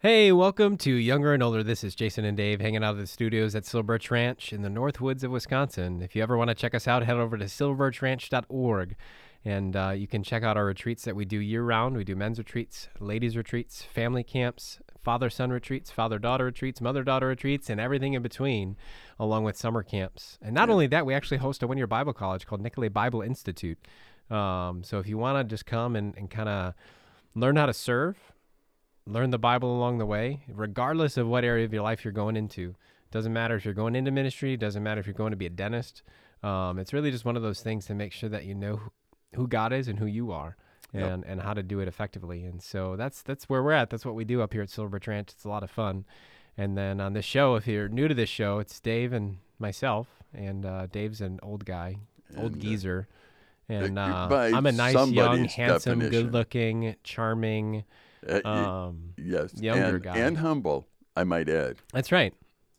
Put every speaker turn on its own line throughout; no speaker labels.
Hey, welcome to Younger and Older. This is Jason and Dave hanging out at the studios at Silver Birch Ranch in the North Woods of Wisconsin. If you ever want to check us out, head over to silverbirchranch.org and uh, you can check out our retreats that we do year round. We do men's retreats, ladies' retreats, family camps, father son retreats, father daughter retreats, mother daughter retreats, and everything in between, along with summer camps. And not only that, we actually host a one year Bible college called Nicolet Bible Institute. Um, so if you want to just come and, and kind of learn how to serve, learn the Bible along the way, regardless of what area of your life you're going into. Doesn't matter if you're going into ministry. Doesn't matter if you're going to be a dentist. Um, it's really just one of those things to make sure that you know who, who God is and who you are, and and how to do it effectively. And so that's that's where we're at. That's what we do up here at Silver Ranch. It's a lot of fun. And then on this show, if you're new to this show, it's Dave and myself. And uh, Dave's an old guy, old
And, uh,
geezer. And
uh,
uh, I'm a nice, young, handsome,
definition.
good-looking, charming.
Uh,
Um,
yes,
younger
and,
guy.
and humble, I might add.
that's right.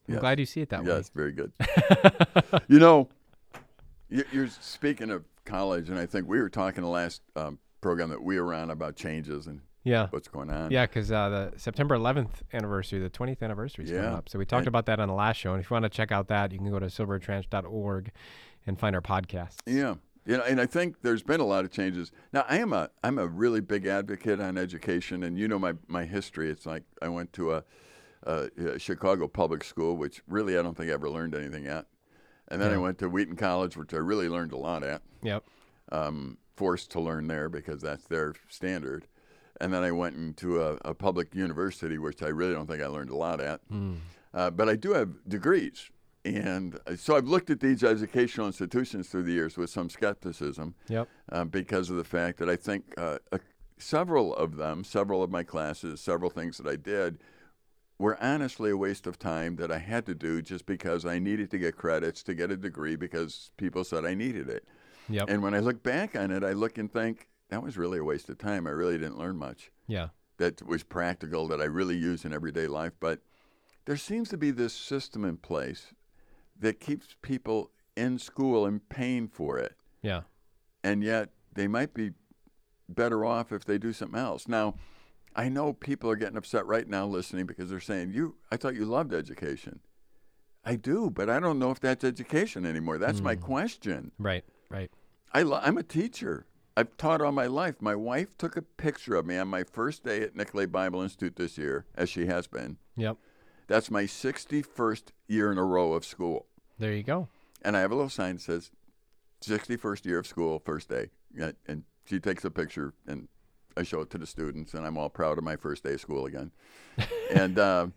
I'm
Yes.
glad you see it that way.
yes, very good. you know, you- you're speaking of college, and I think we were talking the last um, program that we were on about changes and.
Yeah.
what's going on.
Yeah, because uh, the September 11th anniversary, the 20th anniversary is coming up. So we talked
And-
about that on the last show. And if you want to check out that, you can go to silvertranch.org and find our podcast.
Yeah. You know, and I think there's been a lot of changes. Now, I am a I'm a really big advocate on education, and you know my my history. It's like I went to a, a, a Chicago public school, which really I don't think I ever learned anything at, and then I went to Wheaton College, which I really learned a lot at.
Yep.
Um, forced to learn there because that's their standard, and then I went into a, a public university, which I really don't think I learned a lot at. Uh, but I do have degrees. And uh, so I've looked at these educational institutions through the years with some skepticism
Yep.
uh, because of the fact that I think uh, several of them, several of my classes, several things that I did were honestly a waste of time that I had to do just because I needed to get credits to get a degree because people said I needed it.
Yep.
And when I look back on it, I look and think that was really a waste of time. I really didn't learn much
yeah.
that was practical that I really use in everyday life. But there seems to be this system in place that keeps people in school and paying for it.
Yeah.
And yet they might be better off if they do something else. Now, I know people are getting upset right now listening because they're saying, "You, I thought you loved education." I do, but I don't know if that's education anymore. That's my hmm. question.
Right. Right.
I lo- I'm a teacher. I've taught all my life. My wife took a picture of me on my first day at Nicolet Bible Institute this year, as she has been.
Yep.
That's my 61st year in a row of school.
There you go.
And I have a little sign that says 61st year of school, first day. And she takes a picture and I show it to the students, and I'm all proud of my first day of school again. and uh,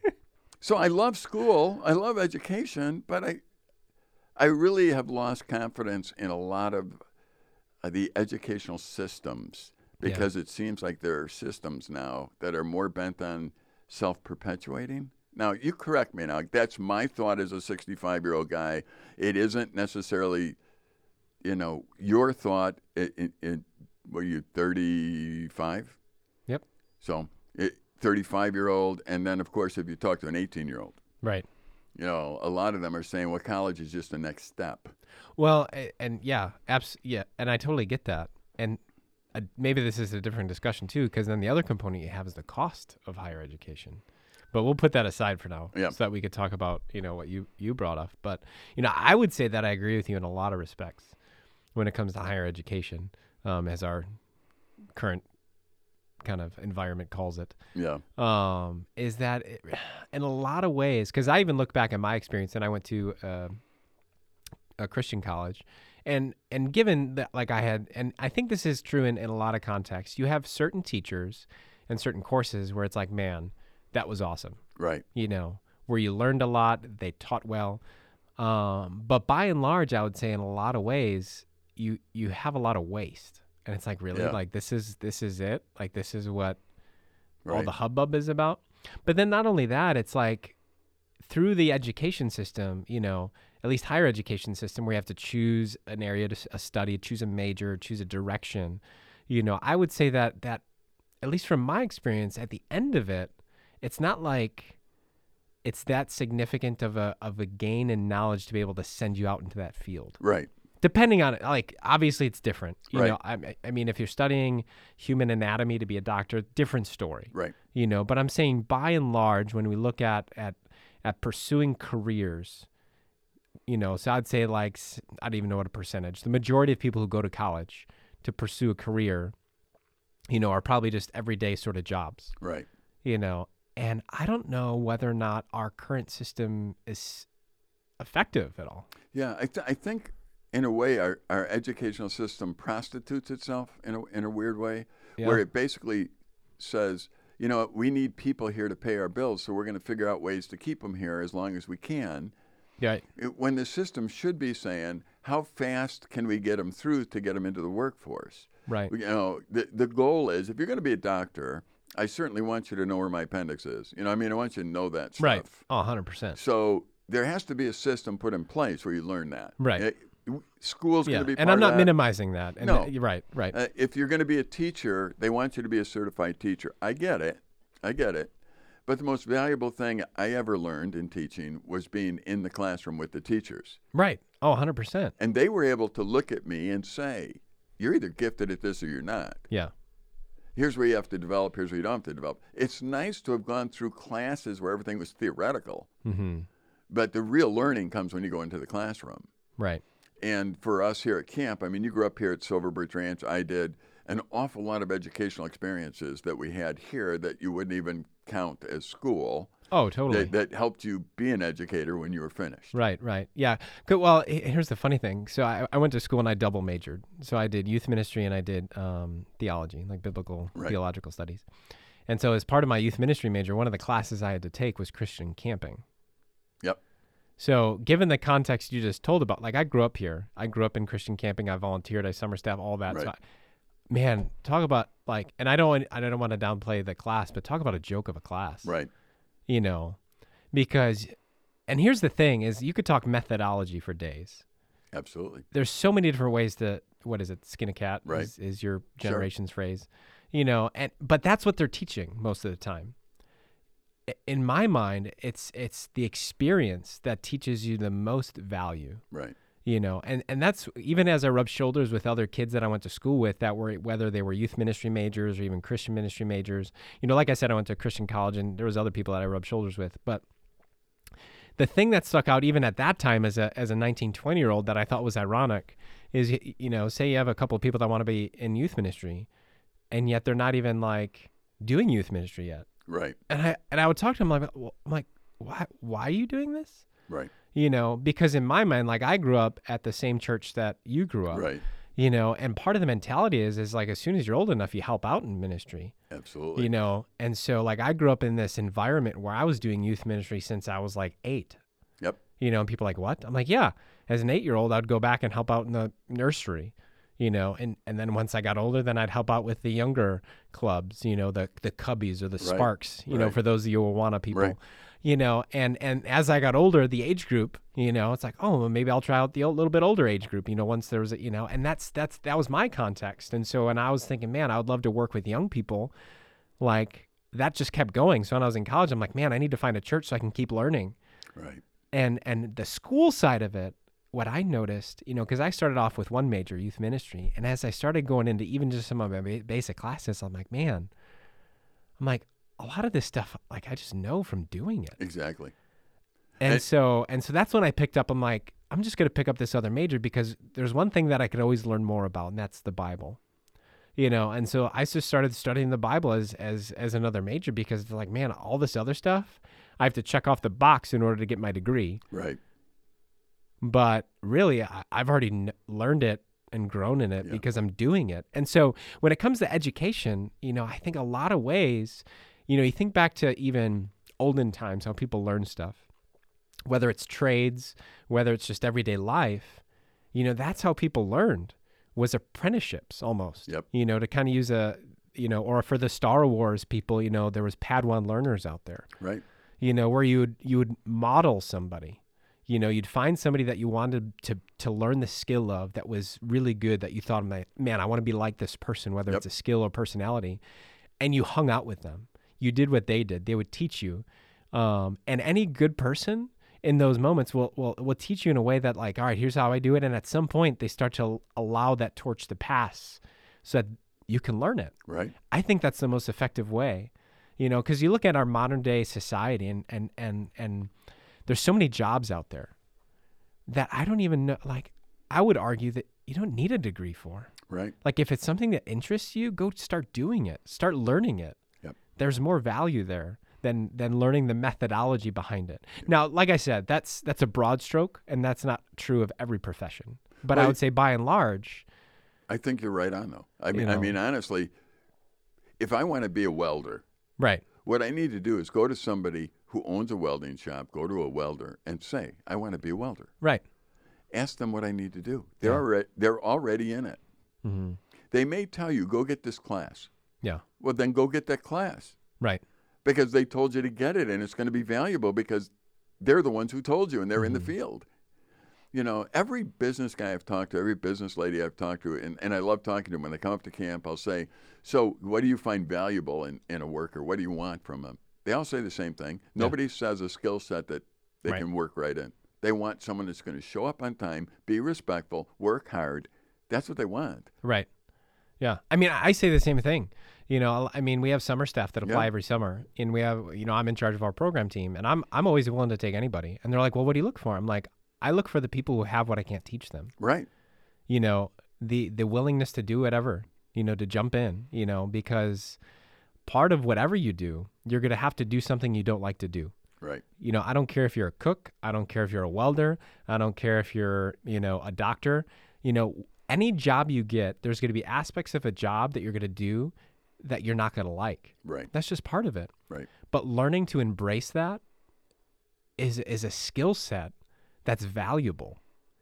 so I love school, I love education, but I, I really have lost confidence in a lot of uh, the educational systems
Yeah.
because it seems like there are systems now that are more bent on self perpetuating. Now, you correct me now. That's my thought as a 65 year old guy. It isn't necessarily, you know, your thought. In, in, in were you 35?
Yep.
So, 35 year old. And then, of course, if you talk to an 18 year old,
Right.
you know, a lot of them are saying, well, college is just the next step.
Well, a- and yeah, abs- yeah, and I totally get that. And uh, maybe this is a different discussion too, because then the other component you have is the cost of higher education. But we'll put that aside for now,
Yeah.
so that we could talk about you know what you you brought up. But you know, I would say that I agree with you in a lot of respects when it comes to higher education, um, as our current kind of environment calls it
Yeah.
um, is that it, in a lot of ways, because I even look back at my experience, and I went to uh, a Christian college, and and given that, like I had, and I think this is true in, in a lot of contexts, you have certain teachers and certain courses where it's like, man, that was awesome,
Right.
you know, where you learned a lot, they taught well, um, but by and large, I would say in a lot of ways, you you have a lot of waste, and it's like, really,
Yeah.
like this is this is it, like this is what all the hubbub is about. But then not only that, it's like through the education system, you know, at least higher education system where you have to choose an area to a study, choose a major, choose a direction. You know, I would say that that at least from my experience at the end of it, it's not like it's that significant of a of a gain in knowledge to be able to send you out into that field.
Right.
depending on it like obviously it's different you
Right.
know I, I mean if you're studying human anatomy to be a doctor different story
Right.
you know but i'm saying by and large when we look at at at pursuing careers you know so i'd say like I don't even know what a percentage the majority of people who go to college to pursue a career you know are probably just everyday sort of jobs
Right.
you know and i don't know whether or not our current system is effective at all.
Yeah, I, th- I think in a way our, our educational system prostitutes itself in a, in a weird way, where it basically says, you know, we need people here to pay our bills, so we're going to figure out ways to keep them here as long as we can.
yeah.
It, when the system should be saying, how fast can we get them through to get them into the workforce?
right.
You know, the, the goal is if you're going to be a doctor, I certainly want you to know where my appendix is. You know, I mean, I want you to know that stuff.
right oh 100%
So there has to be a system put in place where you learn that.
Right.
It- school's
yeah
going to be
and i'm not
that.
minimizing that and
No.
you're right right
Uh, if you're going to be a teacher, they want you to be a certified teacher. I get it. I get it. But the most valuable thing I ever learned in teaching was being in the classroom with the teachers.
right oh 100%
And they were able to look at me and say, You're either gifted at this or you're not.
yeah
Here's where you have to develop, here's where you don't have to develop. It's nice to have gone through classes where everything was theoretical,
mm-hmm
but the real learning comes when you go into the classroom.
right
And for us here at camp, I mean, you grew up here at Silver Birch Ranch. I did an awful lot of educational experiences that we had here that you wouldn't even count as school
oh totally
that, that helped you be an educator when you were finished.
Right, right. Yeah. Well, here's the funny thing. So I, I went to school and I double majored. So I did youth ministry and I did um, theology, like biblical
Right.
theological studies. And so as part of my youth ministry major, one of the classes I had to take was Christian camping.
Yep.
So given the context you just told about, like I grew up here. I grew up in Christian camping. I volunteered. I summer staff, all that. So
Right.
I, man, talk about like, and I don't, I don't want to downplay the class, but talk about a joke of a class
Right.
You know, because, and here's the thing: is you could talk methodology for days.
Absolutely.
There's so many different ways to what is it? Skin a cat
Right.
is, is your generation's phrase, you know, and but that's what they're teaching most of the time. In my mind, it's it's the experience that teaches you the most value
Right.
You know and and that's even as i rubbed shoulders with other kids that i went to school with that were whether they were youth ministry majors or even christian ministry majors you know like i said i went to christian college and there was other people that i rubbed shoulders with but the thing that stuck out even at that time as a as a 19 20 year old that i thought was ironic is you know say you have a couple of people that want to be in youth ministry and yet they're not even like doing youth ministry yet
Right.
and i and i would talk to them like well, i'm like why why are you doing this
Right.
You know because in my mind like i grew up at the same church that you grew up
Right.
you know and part of the mentality is is like as soon as you're old enough you help out in ministry
Absolutely.
you know and so like i grew up in this environment where i was doing youth ministry since i was like eight
Yep.
you know and people are like what i'm like yeah as an eight year old i'd go back and help out in the nursery you know and and then once i got older then i'd help out with the younger clubs you know the the cubbies or the
Right.
sparks you know for those of you awana people
Right.
You know and and as i got older the age group you know it's like oh well, maybe i'll try out the a little bit older age group you know once there was a you know and that's that's that was my context. And so and i was thinking man i would love to work with young people. Like that just kept going. So when i was in college i'm like man i need to find a church so i can keep learning.
Right.
and and the school side of it what i noticed you know because i started off with one major youth ministry. And as i started going into even just some of my basic classes i'm like man i'm like a lot of this stuff like i just know from doing it
Exactly.
and
And-
so and so that's when i picked up i'm like i'm just going to pick up this other major because there's one thing that i could always learn more about and that's the bible you know and so i just started studying the bible as as as another major because it's like man all this other stuff i have to check off the box in order to get my degree
Right.
but really I, i've already kn- learned it and grown in it
Yeah.
because i'm doing it and so when it comes to education you know i think a lot of ways you know you think back to even olden times how people learn stuff whether it's trades whether it's just everyday life you know that's how people learned was apprenticeships almost
Yep.
you know to kind of use a you know or for the star wars people you know there was padawan learners out there
Right.
you know where you would you would model somebody you know you'd find somebody that you wanted to to learn the skill of that was really good that you thought "Ma- man i want to be like this person whether
Yep.
it's a skill or personality and you hung out with them you did what they did they would teach you um, and any good person in those moments will will will teach you in a way that like, all right, here's how I do it, and at some point they start to allow that torch to pass, so that you can learn it.
Right.
I think that's the most effective way, you know, because you look at our modern day society and and and and there's so many jobs out there that I don't even know. Like, I would argue that you don't need a degree for.
Right.
Like, if it's something that interests you, go start doing it, start learning it. There's more value there than than learning the methodology behind it. Now, like I said, that's that's a broad stroke, and that's not true of every profession. But I would say, by and large,
I think you're right on though. I mean,
You
I mean, honestly, if I want to be a welder,
right,
what I need to do is go to somebody who owns a welding shop, go to a welder, and say, "I want to be a welder."
right,
Ask them what I need to do. They're
Yeah.
already they're already in it.
hmm
They may tell you, "Go get this class."
Yeah,
Well, then go get that class
right,
because they told you to get it, and it's going to be valuable because they're the ones who told you, and they're in the
Mm-hmm.
field. You know, every business guy I've talked to, every business lady I've talked to, and, and I love talking to them. When they come up to camp, I'll say, So, what do you find valuable in, in a worker? What do you want from them? They all say the same thing. Nobody says a skill set that they
Right.
can work right in. They want someone that's going to show up on time, be respectful, work hard. That's what they want.
right. Yeah, I mean, I say the same thing. You know, I mean, we have summer staff that apply every summer, and we have, you know, I'm in charge of our program team, and I'm I'm always willing to take anybody. And they're like, "Well, what do you look for?" I'm like, "I look for the people who have what I can't teach them."
Right.
you know the the willingness to do whatever you know to jump in you know because part of whatever you do you're going to have to do something you don't like to do
Right.
you know i don't care if you're a cook i don't care if you're a welder i don't care if you're you know a doctor you know any job you get there's going to be aspects of a job that you're going to do that you're not going to like
Right.
that's just part of it
Right.
but learning to embrace that is is a skill set that's valuable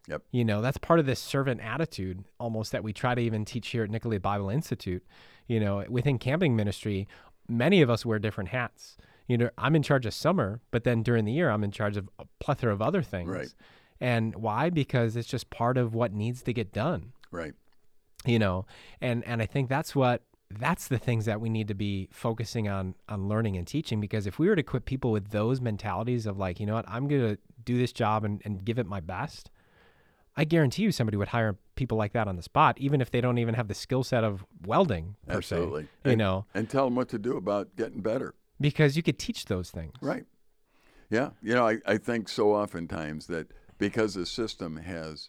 Yep.
you know, that's part of this servant attitude almost that we try to even teach here at Nicolet Bible Institute. You know, within camping ministry, many of us wear different hats. You know, I'm in charge of summer, but then during the year, I'm in charge of a plethora of other things.
Right.
And why? Because it's just part of what needs to get done
Right.
you know and and i think that's what that's the things that we need to be focusing on on learning and teaching because if we were to equip people with those mentalities of like you know what i'm going to do this job and, and give it my best i guarantee you somebody would hire people like that on the spot even if they don't even have the skill set of welding per
Absolutely.
se you
And-
know
And tell them what to do about getting better.
because you could teach those things
Right. Yeah. You know, I, I think so oftentimes that because the system has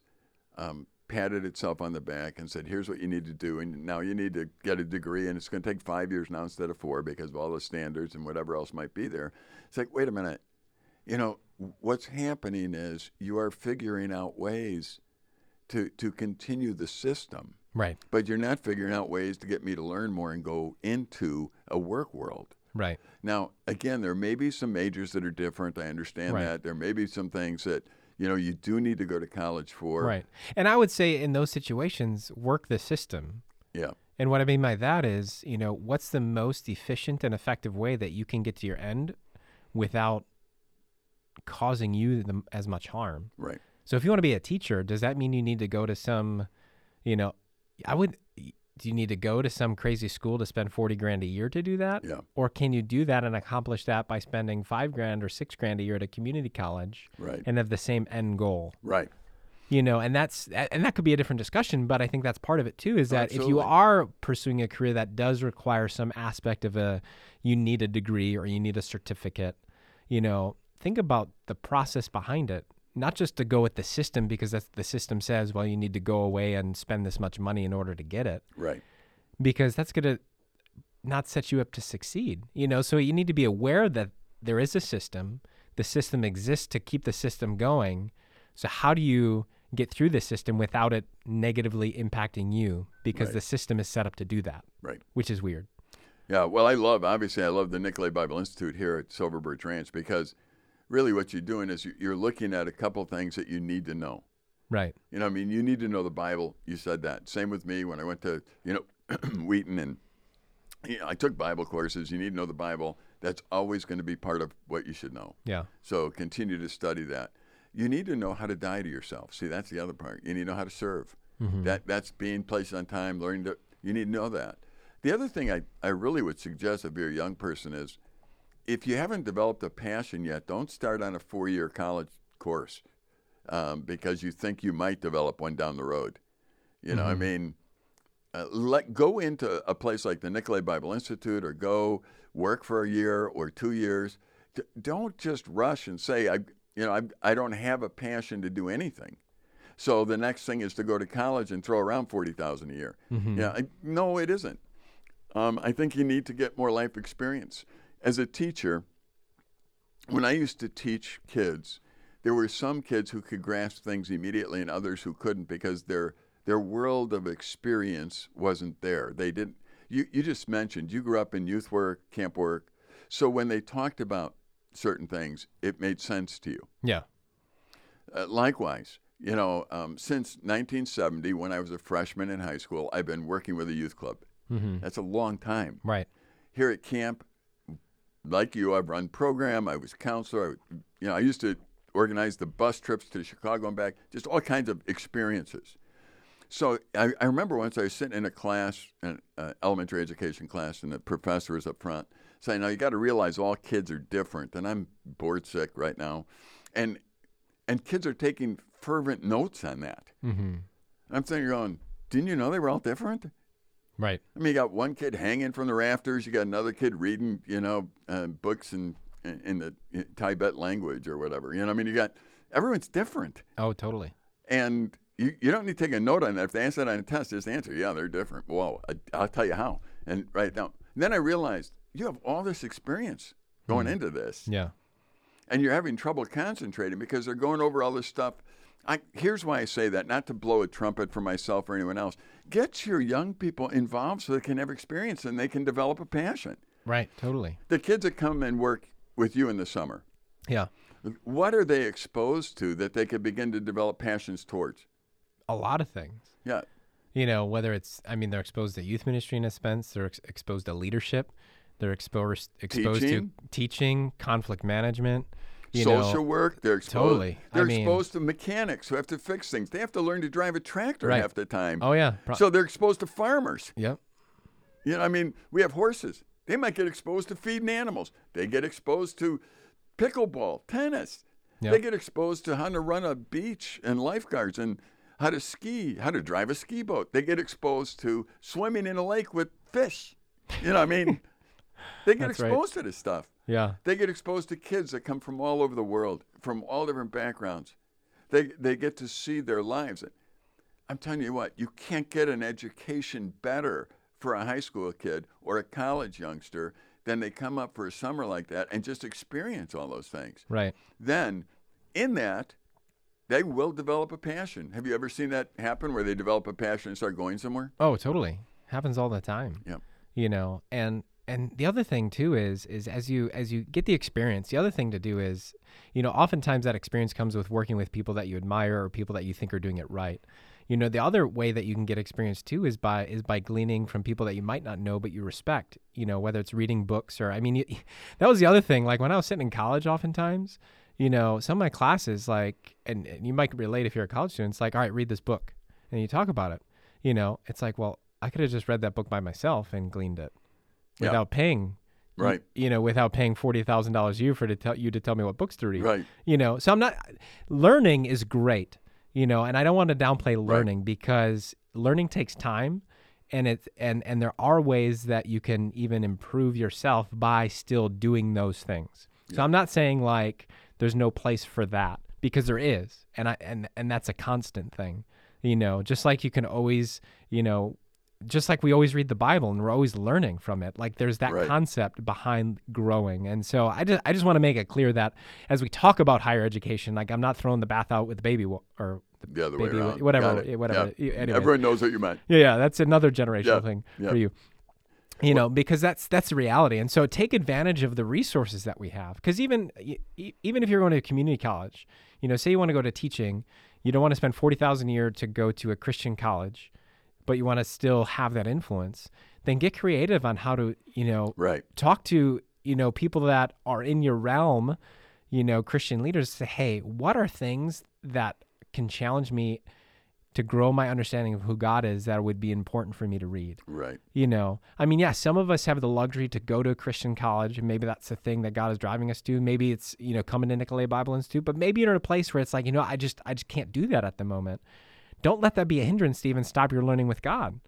um, patted itself on the back and said, here's what you need to do, and now you need to get a degree, and it's going to take five years now instead of four because of all the standards and whatever else might be there. It's like, wait a minute. You know, what's happening is you are figuring out ways to, to continue the system,
right
but you're not figuring out ways to get me to learn more and go into a work world.
right
Now, again, there may be some majors that are different. I understand
Right.
that. There may be some things that, you know, you do need to go to college for.
right and i would say in those situations work the system
Yeah.
And what I mean by that is, you know, what's the most efficient and effective way that you can get to your end without causing you the, as much harm?
Right.
So if you want to be a teacher, does that mean you need to go to some, you know, I would do you need to go to some crazy school to spend 40 grand a year to do that?
Yeah.
Or can you do that and accomplish that by spending 5 grand or 6 grand a year at a community college
Right.
and have the same end goal?
Right.
you know and that's and that could be a different discussion but i think that's part of it too is that if you are pursuing a career that does require some aspect of a you need a degree or you need a certificate you know think about the process behind it not just to go with the system because that's the system says well you need to go away and spend this much money in order to get it
Right.
because that's going to not set you up to succeed. You know, so you need to be aware that there is a system. The system exists to keep the system going. So how do you get through the system without it negatively impacting you because
Right.
the system is set up to do that,
Right.
which is weird.
Yeah. Well, I love, obviously, I love the Nicolet Bible Institute here at Silver Birch Ranch because really what you're doing is you- you're looking at a couple things that you need to know.
Right.
You know, I mean, you need to know the Bible. You said that. Same with me when I went to, you know, Wheaton and you know, I took Bible courses. You need to know the Bible. That's always going to be part of what you should know.
Yeah.
So continue to study that. You need to know how to die to yourself. See, that's the other part. You need to know how to serve. Mm-hmm. That that's being placed on time, learning to. You need to know that. The other thing I, I really would suggest if you're a young person is, if you haven't developed a passion yet, don't start on a four-year college course um, because you think you might develop one down the road. You know, I mean, uh, let go into a place like the Nicolet Bible Institute or go work for a year or two years. D- don't just rush and say, I, you know, I, I don't have a passion to do anything. So the next thing is to go to college and throw around forty thousand a year. Yeah, I, no, it isn't. Um, I think you need to get more life experience. As a teacher, when I used to teach kids, there were some kids who could grasp things immediately and others who couldn't because their their world of experience wasn't there. They didn't. You you just mentioned you grew up in youth work, camp work, so when they talked about certain things, it made sense to you.
Yeah.
Uh, likewise, you know, um, since 1970, when I was a freshman in high school, I've been working with a youth club.
Mm-hmm.
That's a long time.
Right.
Here at camp, like you, I've run program. I was counselor. I, you know, I used to organize the bus trips to Chicago and back. Just all kinds of experiences. So I, I remember once I was sitting in a class, an uh, elementary education class, and the professor was up front saying, "Now you got to realize all kids are different." And I'm bored sick right now, and and kids are taking fervent notes on that.
Mm-hmm.
I'm sitting here going, "Didn't you know they were all different?"
Right.
I mean, you got one kid hanging from the rafters. You got another kid reading, you know, uh, books in in the Tibet language or whatever. You know, I mean, you got everyone's different,
Oh, totally.
and you, you don't need to take a note on that. If they answer that on a test, just answer, yeah, they're different. Whoa, I, I'll tell you how, and write it down. And then I realized you have all this experience going into this,
Yeah.
and you're having trouble concentrating because they're going over all this stuff. I, here's why I say that, not to blow a trumpet for myself or anyone else. Get your young people involved so they can have experience and they can develop a passion.
Right. Totally.
The kids that come and work with you in the summer,
Yeah.
what are they exposed to that they could begin to develop passions towards?
A lot of things.
Yeah,
You know, whether it's, I mean, they're exposed to youth ministry in a sense, they're ex- exposed to leadership, they're exposed exposed
Teaching.
to teaching, conflict management, you
social
know,
work. They're exposed.
Totally.
They're
mean-
exposed to mechanics who have to fix things. They have to learn to drive a tractor
Right.
half the time.
Oh yeah. Pro-
So they're exposed to farmers.
yep.
You know, I mean, we have horses. They might get exposed to feeding animals. They get exposed to pickleball, tennis.
Yep.
They get exposed to how to run a beach and lifeguards and how to ski, how to drive a ski boat. They get exposed to swimming in a lake with fish. You know, what I mean, they get
That's right.
exposed to this stuff.
Yeah.
They get exposed to kids that come from all over the world, from all different backgrounds. They they get to see their lives. I'm telling you what, you can't get an education better for a high school kid or a college youngster than they come up for a summer like that and just experience all those things.
Right.
Then, in that, they will develop a passion. Have you ever seen that happen where they develop a passion and start going somewhere?
Oh, totally. Happens all the time.
Yeah.
You know, and and the other thing too is is as you as you get the experience, the other thing to do is, you know, oftentimes that experience comes with working with people that you admire or people that you think are doing it right. You know, the other way that you can get experience too is by is by gleaning from people that you might not know but you respect. You know, whether it's reading books or I mean, you, that was the other thing. Like when I was sitting in college, oftentimes, you know, some of my classes, like, and, and you might relate if you're a college student. It's like, all right, read this book, and you talk about it. You know, it's like, well, I could have just read that book by myself and gleaned it
Yeah.
without paying.
Right.
You know, without paying forty thousand dollars a year for to tell you to tell me what books to read.
Right.
You know, so I'm not. Learning is great. You know, and I don't want to downplay learning because learning takes time, and it's and and there are ways that you can even improve yourself by still doing those things. So I'm not saying like there's no place for that because there is, and I and and that's a constant thing. You know, just like you can always, you know, just like we always read the Bible and we're always learning from it. Like there's that
Right.
concept behind growing. And so I just I just want to make it clear that as we talk about higher education, like I'm not throwing the bath out with the baby wa- or the
The
baby, whatever, whatever.
Yeah.
Anyway.
Everyone knows what you meant.
Yeah, yeah, that's another generational
Yeah,
thing
yeah.
for you. You know, because that's that's the reality, and so take advantage of the resources that we have. Because even even if you're going to a community college, you know, say you want to go to teaching, you don't want to spend forty thousand a year to go to a Christian college, but you want to still have that influence. Then get creative on how to, you know,
Right.
talk to you know people that are in your realm you know christian leaders say hey what are things that can challenge me to grow my understanding of who God is that would be important for me to read.
Right.
You know, I mean, yeah, some of us have the luxury to go to a Christian college, and maybe that's the thing that God is driving us to. Maybe it's you know coming to Nicolet Bible Institute, but maybe you're in a place where it's like you know I just I just can't do that at the moment. Don't let that be a hindrance, Stephen. Stop your learning with God.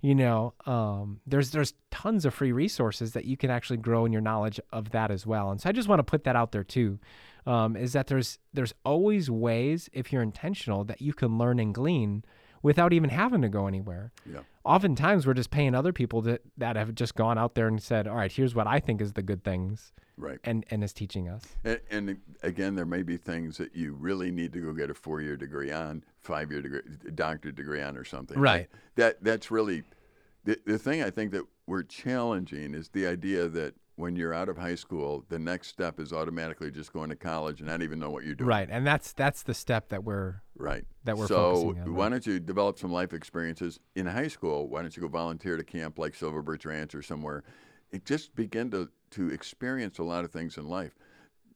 You know, um, there's there's tons of free resources that you can actually grow in your knowledge of that as well. And so I just want to put that out there too um, is that there's there's always ways if you're intentional that you can learn and glean without even having to go anywhere.
Yeah.
Oftentimes we're just paying other people that that have just gone out there and said, "All right, here's what I think is the good things,"
Right.
and and is teaching us.
And, and again, there may be things that you really need to go get a four-year degree on, five-year degree, doctorate degree on, or something.
Right.
That that's really the the thing I think that we're challenging is the idea that when you're out of high school, the next step is automatically just going to college and not even know what you're doing.
Right, and that's that's the step that we're
Right.
That we're
so
focusing on,
why
right.
don't you develop some life experiences in high school? Why don't you go volunteer to camp like Silver Birch Ranch or somewhere? It just begin to to experience a lot of things in life.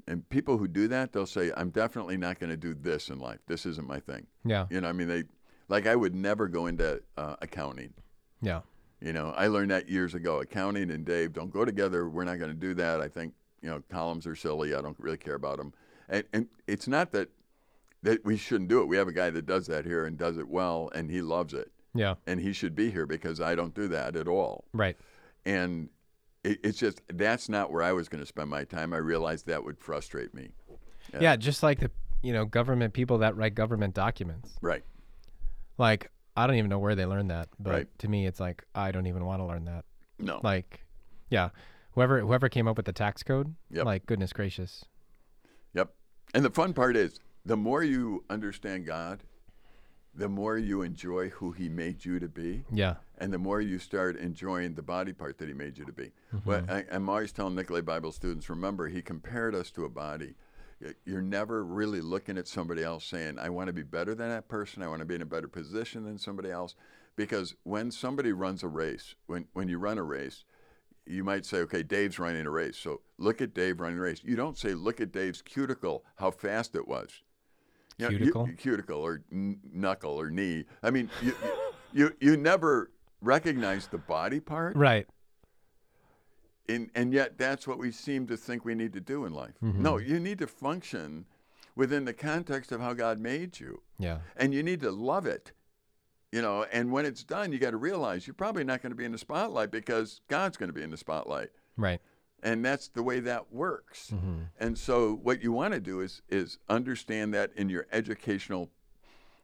And people who do that, they'll say, "I'm definitely not going to do this in life. This isn't my thing."
yeah
You know, I mean, they like I would never go into uh, accounting.
yeah
You know, I learned that years ago. Accounting and Dave don't go together. We're not going to do that. I think you know columns are silly. I don't really care about them. And, and it's not that that we shouldn't do it. We have a guy that does that here and does it well, and he loves it.
yeah
And he should be here because I don't do that at all.
right
And it, it's just that's not where I was going to spend my time. I realized that would frustrate me.
yeah.
Yeah.
just like the you know government people that write government documents.
Right.
Like I don't even know where they learned that, but
Right.
to me it's like I don't even want to learn that.
No.
Like yeah, whoever whoever came up with the tax code,
Yep.
like goodness gracious.
Yep. And the fun part is the more you understand God, the more you enjoy who He made you to be.
Yeah.
and the more you start enjoying the body part that he made you to be. Well, mm-hmm. I, I'm always telling Nicolet Bible students, remember, he compared us to a body. You're never really looking at somebody else saying, I want to be better than that person. I want to be in a better position than somebody else. Because when somebody runs a race, when, when you run a race, you might say, okay, Dave's running a race. So look at Dave running a race. You don't say, look at Dave's cuticle, how fast it was. You know, you-
Cuticle?
cuticle or n- knuckle or knee. I mean, you, you, you never recognize the body part,
Right.
And, and yet that's what we seem to think we need to do in life. No, you need to function within the context of how God made you,
Yeah.
and you need to love it. You know, and when it's done, you got to realize you're probably not going to be in the spotlight because God's going to be in the spotlight
Right.
and that's the way that works.
Mm-hmm.
And so, what you want to do is is understand that in your educational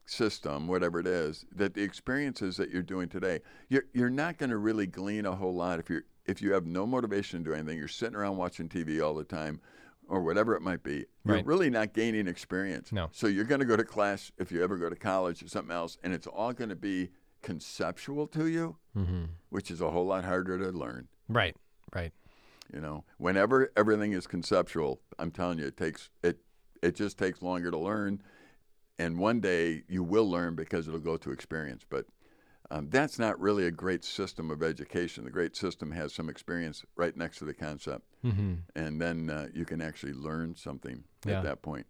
system, whatever it is, that the experiences that you're doing today, you're you're not going to really glean a whole lot if you're if you have no motivation to do anything. You're sitting around watching TV all the time. Or whatever it might be, you're really not gaining experience.
No.
So you're going to go to class if you ever go to college or something else, and it's all going to be conceptual to you,
Mm-hmm.
which is a whole lot harder to learn.
Right. Right.
You know, whenever everything is conceptual, I'm telling you, it takes it. It just takes longer to learn, and one day you will learn because it'll go to experience. But um, that's not really a great system of education. The great system has some experience right next to the concept,
Mm-hmm.
and then uh, you can actually learn something
Yeah.
at that point.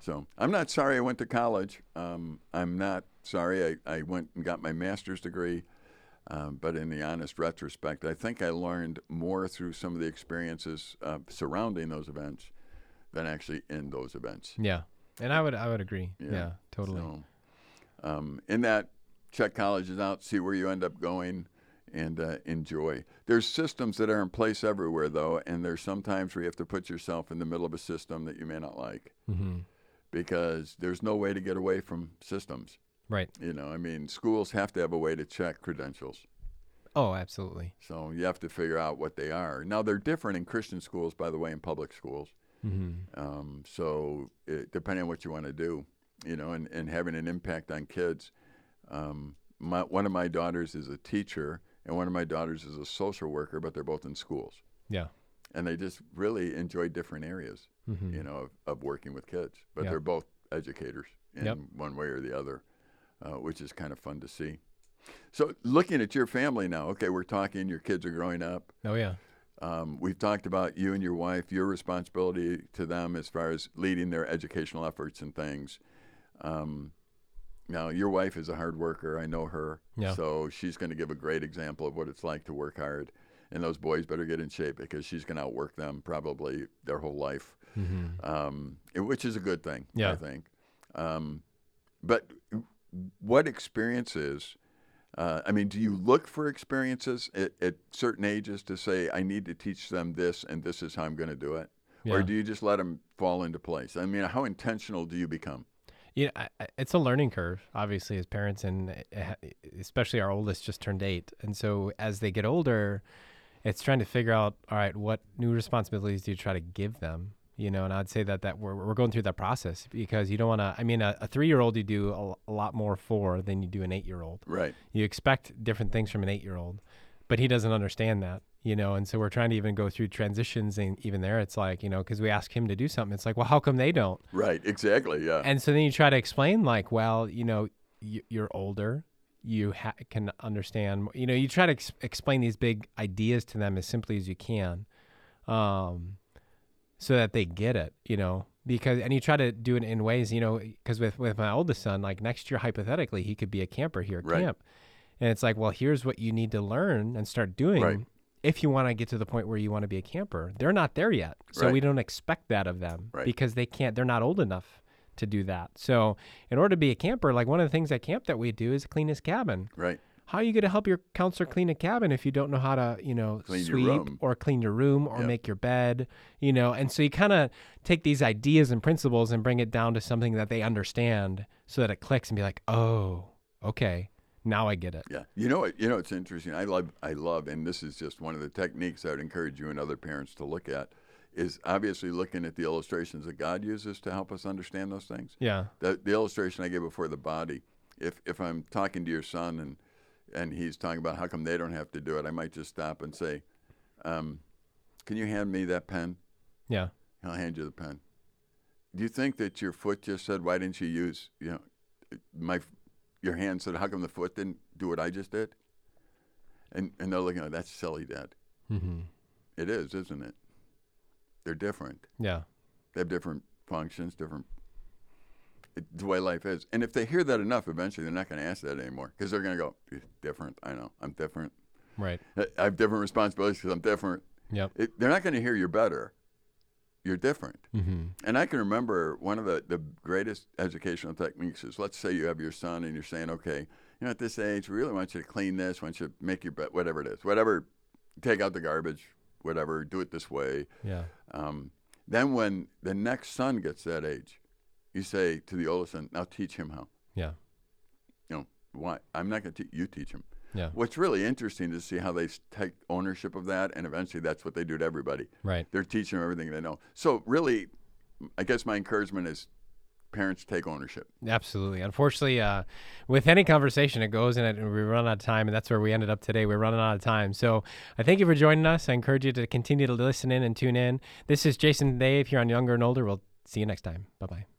So I'm not sorry I went to college. Um, I'm not sorry I, I went and got my master's degree. Um, but in the honest retrospect, I think I learned more through some of the experiences uh, surrounding those events than actually in those events.
Yeah. And I would I would agree. Yeah.
Yeah.
totally.
So, um, in that, check colleges out, see where you end up going, and uh, enjoy. There's systems that are in place everywhere, though, and there's sometimes where you have to put yourself in the middle of a system that you may not like
Mm-hmm.
because there's no way to get away from systems.
Right.
You know, I mean, schools have to have a way to check credentials.
Oh, absolutely.
So you have to figure out what they are. Now they're different in Christian schools, by the way, in public schools.
Mm-hmm.
Um, so it, depending on what you want to do, you know, and, and having an impact on kids. Um, my, one of my daughters is a teacher, and one of my daughters is a social worker, but they're both in schools,
Yeah.
and they just really enjoy different areas,
Mm-hmm.
you know, of, of working with kids. But they're both educators in
Yep.
one way or the other, uh, which is kind of fun to see. So looking at your family now, okay, we're talking. Your kids are growing up.
Oh yeah.
Um, we've talked about you and your wife, your responsibility to them as far as leading their educational efforts and things. Um, Now, your wife is a hard worker. I know her.
Yeah.
So she's going to give a great example of what it's like to work hard. And those boys better get in shape because she's going to outwork them probably their whole life,
Mm-hmm.
um, which is a good thing,
Yeah.
I think. Um, but what experiences, uh, I mean, do you look for experiences at, at certain ages to say, I need to teach them this and this is how I'm going to do it? Or do you just let them fall into place? I mean, how intentional do you become?
Yeah, I- I- it's a learning curve, obviously, as parents, and uh, especially our oldest just turned eight, and so as they get older, it's trying to figure out, all right, what new responsibilities do you try to give them? You know, and I'd say that that we're we're going through that process because you don't want to. I mean, a, a three year old you do a, a lot more for than you do an eight year old.
Right.
You expect different things from an eight year old, but he doesn't understand that. You know, and so we're trying to even go through transitions, and even there, it's like you know, because we ask him to do something, it's like, well, how come they don't?
Right. Exactly. Yeah.
and so then you try to explain like well you know y- you're older you ha- can understand you know you try to ex- explain these big ideas to them as simply as you can um, so that they get it you know because and you try to do it in ways you know because with with my oldest son like next year hypothetically he could be a camper here at
Right.
camp and it's like well here's what you need to learn and start doing
Right.
If you want to get to the point where you want to be a camper they're not there yet so
Right.
we don't expect that of them
Right.
because they can't they're not old enough to do that so in order to be a camper like one of the things at camp that we do is clean his cabin
right.
how are you going to help your counselor clean a cabin if you don't know how to you know
Clean
sweep or clean your room or
Yeah.
make your bed you know and so you kind of take these ideas and principles and bring it down to something that they understand so that it clicks and be like oh okay now i get it
Yeah. You know what? You know it's interesting. I love. I love, and this is just one of the techniques I would encourage you and other parents to look at. Is obviously looking at the illustrations that God uses to help us understand those things.
yeah
The, the illustration I gave before the body. If if I'm talking to your son and and he's talking about how come they don't have to do it, I might just stop and say, um, "Can you hand me that pen?"
yeah
He'll hand you the pen. Do you think that your foot just said, "Why didn't you use?" You know, my your hand said, "How come the foot didn't do what I just did?" And and they're looking at that's silly, Dad.
mm-hmm.
It is, isn't it? They're different.
yeah
They have different functions, different. It's the way life is, and if they hear that enough, eventually they're not going to ask that anymore because they're going to go, different. I know. I'm different.
right
I I have different responsibilities because I'm different."
yep
It, they're not going to hear you're better. You're different.
mm-hmm.
And I can remember one of the, the greatest educational techniques is let's say you have your son and you're saying, okay, you know, at this age, we really want you to clean this, want you to make your bed, whatever it is, whatever, take out the garbage, whatever, do it this way.
yeah
Um, then when the next son gets that age, you say to the oldest son, now teach him how.
yeah
You know, why? I'm not going to teach you teach him.
Yeah
What's really interesting to see how they take ownership of that, and eventually that's what they do to everybody.
right
They're teaching them everything they know. So really, I guess my encouragement is parents take ownership.
Absolutely. Unfortunately, uh, with any conversation, it goes and, it, we run out of time, and that's where we ended up today. We're running out of time. So I thank you for joining us. I encourage you to continue to listen in and tune in. This is Jason Dave here on Younger and Older. We'll see you next time. Bye bye.